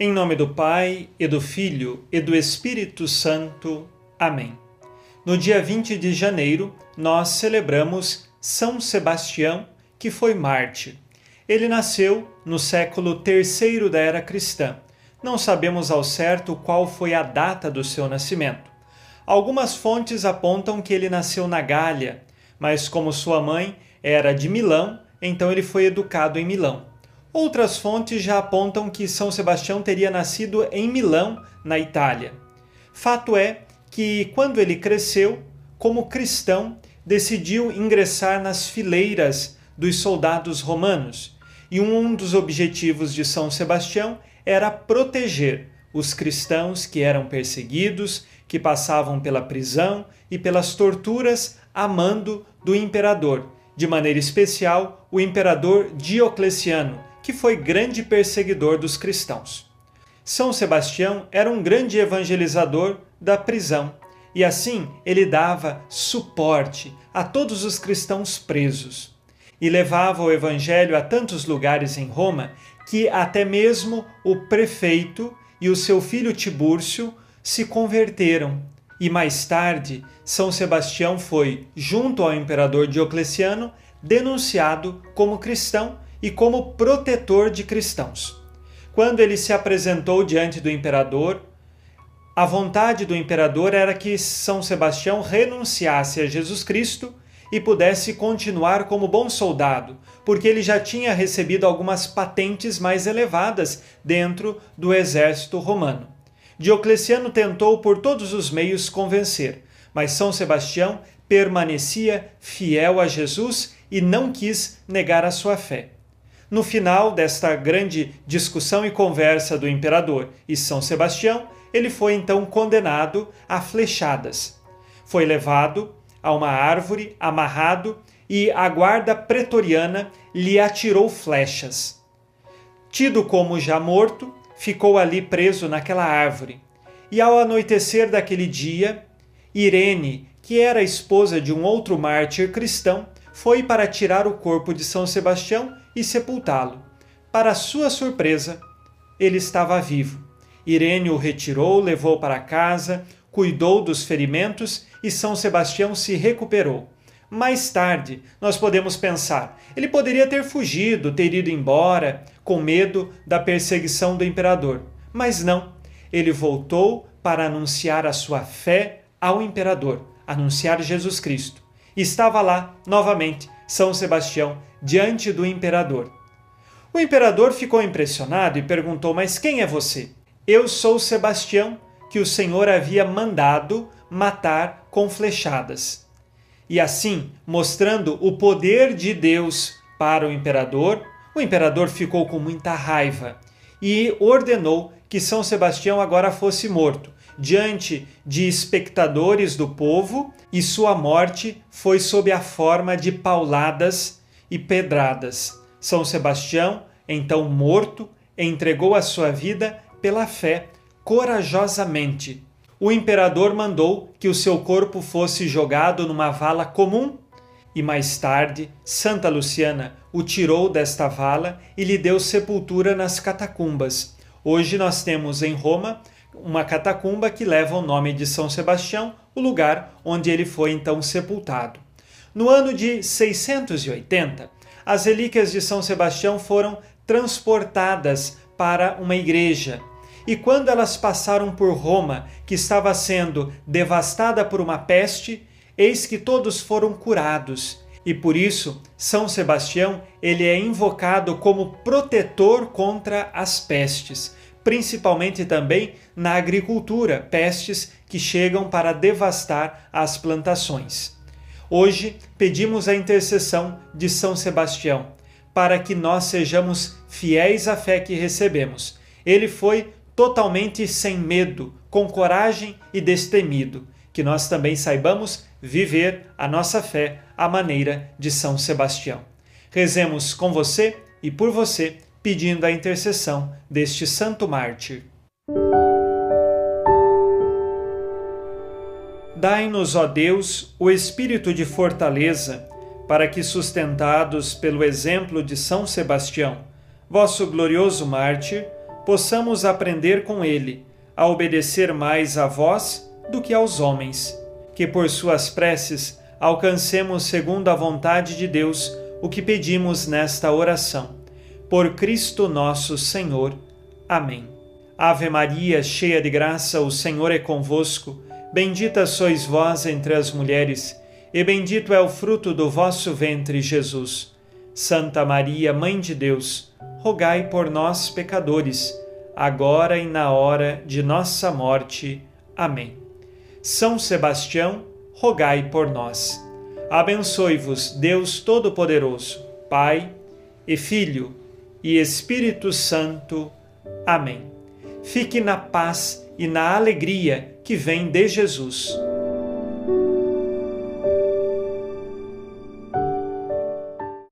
Em nome do Pai, e do Filho, e do Espírito Santo. Amém. No dia 20 de janeiro, nós celebramos São Sebastião, que foi mártir. Ele nasceu no século III da era cristã. Não sabemos ao certo qual foi a data do seu nascimento. Algumas fontes apontam que ele nasceu na Gália, mas como sua mãe era de Milão, então ele foi educado em Milão. Outras fontes já apontam que São Sebastião teria nascido em Milão, na Itália. Fato é que, quando ele cresceu, como cristão, decidiu ingressar nas fileiras dos soldados romanos, e um dos objetivos de São Sebastião era proteger os cristãos que eram perseguidos, que passavam pela prisão e pelas torturas a mando do imperador, de maneira especial o imperador Diocleciano, que foi grande perseguidor dos cristãos. São Sebastião era um grande evangelizador da prisão e assim ele dava suporte a todos os cristãos presos e levava o evangelho a tantos lugares em Roma que até mesmo o prefeito e o seu filho Tibúrcio se converteram. E mais tarde, São Sebastião foi, junto ao imperador Diocleciano, denunciado como cristão e como protetor de cristãos. Quando ele se apresentou diante do imperador, a vontade do imperador era que São Sebastião renunciasse a Jesus Cristo e pudesse continuar como bom soldado, porque ele já tinha recebido algumas patentes mais elevadas dentro do exército romano. Diocleciano tentou por todos os meios convencer, mas São Sebastião permanecia fiel a Jesus e não quis negar a sua fé. No final desta grande discussão e conversa do imperador e São Sebastião, ele foi então condenado a flechadas. Foi levado a uma árvore, amarrado, e a guarda pretoriana lhe atirou flechas. Tido como já morto, ficou ali preso naquela árvore. E ao anoitecer daquele dia, Irene, que era esposa de um outro mártir cristão, foi para tirar o corpo de São Sebastião e sepultá-lo. Para sua surpresa, ele estava vivo. Irene o retirou, levou para casa, cuidou dos ferimentos e São Sebastião se recuperou. Mais tarde, nós podemos pensar, ele poderia ter fugido, ter ido embora, com medo da perseguição do imperador. Mas não, ele voltou para anunciar a sua fé ao imperador, anunciar Jesus Cristo. E estava lá, novamente, São Sebastião, diante do imperador. O imperador ficou impressionado e perguntou: Mas quem é você? Eu sou Sebastião, que o Senhor havia mandado matar com flechadas. E assim, mostrando o poder de Deus para o imperador, o imperador ficou com muita raiva e ordenou que São Sebastião agora fosse morto diante de espectadores do povo, e sua morte foi sob a forma de pauladas e pedradas. São Sebastião, então morto, entregou a sua vida pela fé corajosamente. O imperador mandou que o seu corpo fosse jogado numa vala comum e mais tarde Santa Luciana o tirou desta vala e lhe deu sepultura nas catacumbas. Hoje nós temos em Roma uma catacumba que leva o nome de São Sebastião, o lugar onde ele foi então sepultado. No ano de 680, as relíquias de São Sebastião foram transportadas para uma igreja. E quando elas passaram por Roma, que estava sendo devastada por uma peste, eis que todos foram curados. E por isso, São Sebastião, ele é invocado como protetor contra as pestes, principalmente também na agricultura, pestes que chegam para devastar as plantações. Hoje pedimos a intercessão de São Sebastião para que nós sejamos fiéis à fé que recebemos. Ele foi totalmente sem medo, com coragem e destemido. Que nós também saibamos viver a nossa fé à maneira de São Sebastião. Rezemos com você e por você, pedindo a intercessão deste santo mártir. Dai-nos, ó Deus, o espírito de fortaleza, para que, sustentados pelo exemplo de São Sebastião, vosso glorioso mártir, possamos aprender com ele a obedecer mais a vós do que aos homens. Que por suas preces alcancemos, segundo a vontade de Deus, o que pedimos nesta oração. Por Cristo nosso Senhor. Amém. Ave Maria, cheia de graça, o Senhor é convosco. Bendita sois vós entre as mulheres, e bendito é o fruto do vosso ventre, Jesus. Santa Maria, Mãe de Deus, rogai por nós, pecadores, agora e na hora de nossa morte. Amém. São Sebastião, rogai por nós. Abençoe-vos, Deus Todo-Poderoso, Pai e Filho e Espírito Santo. Amém. Fique na paz e na alegria que vem de Jesus.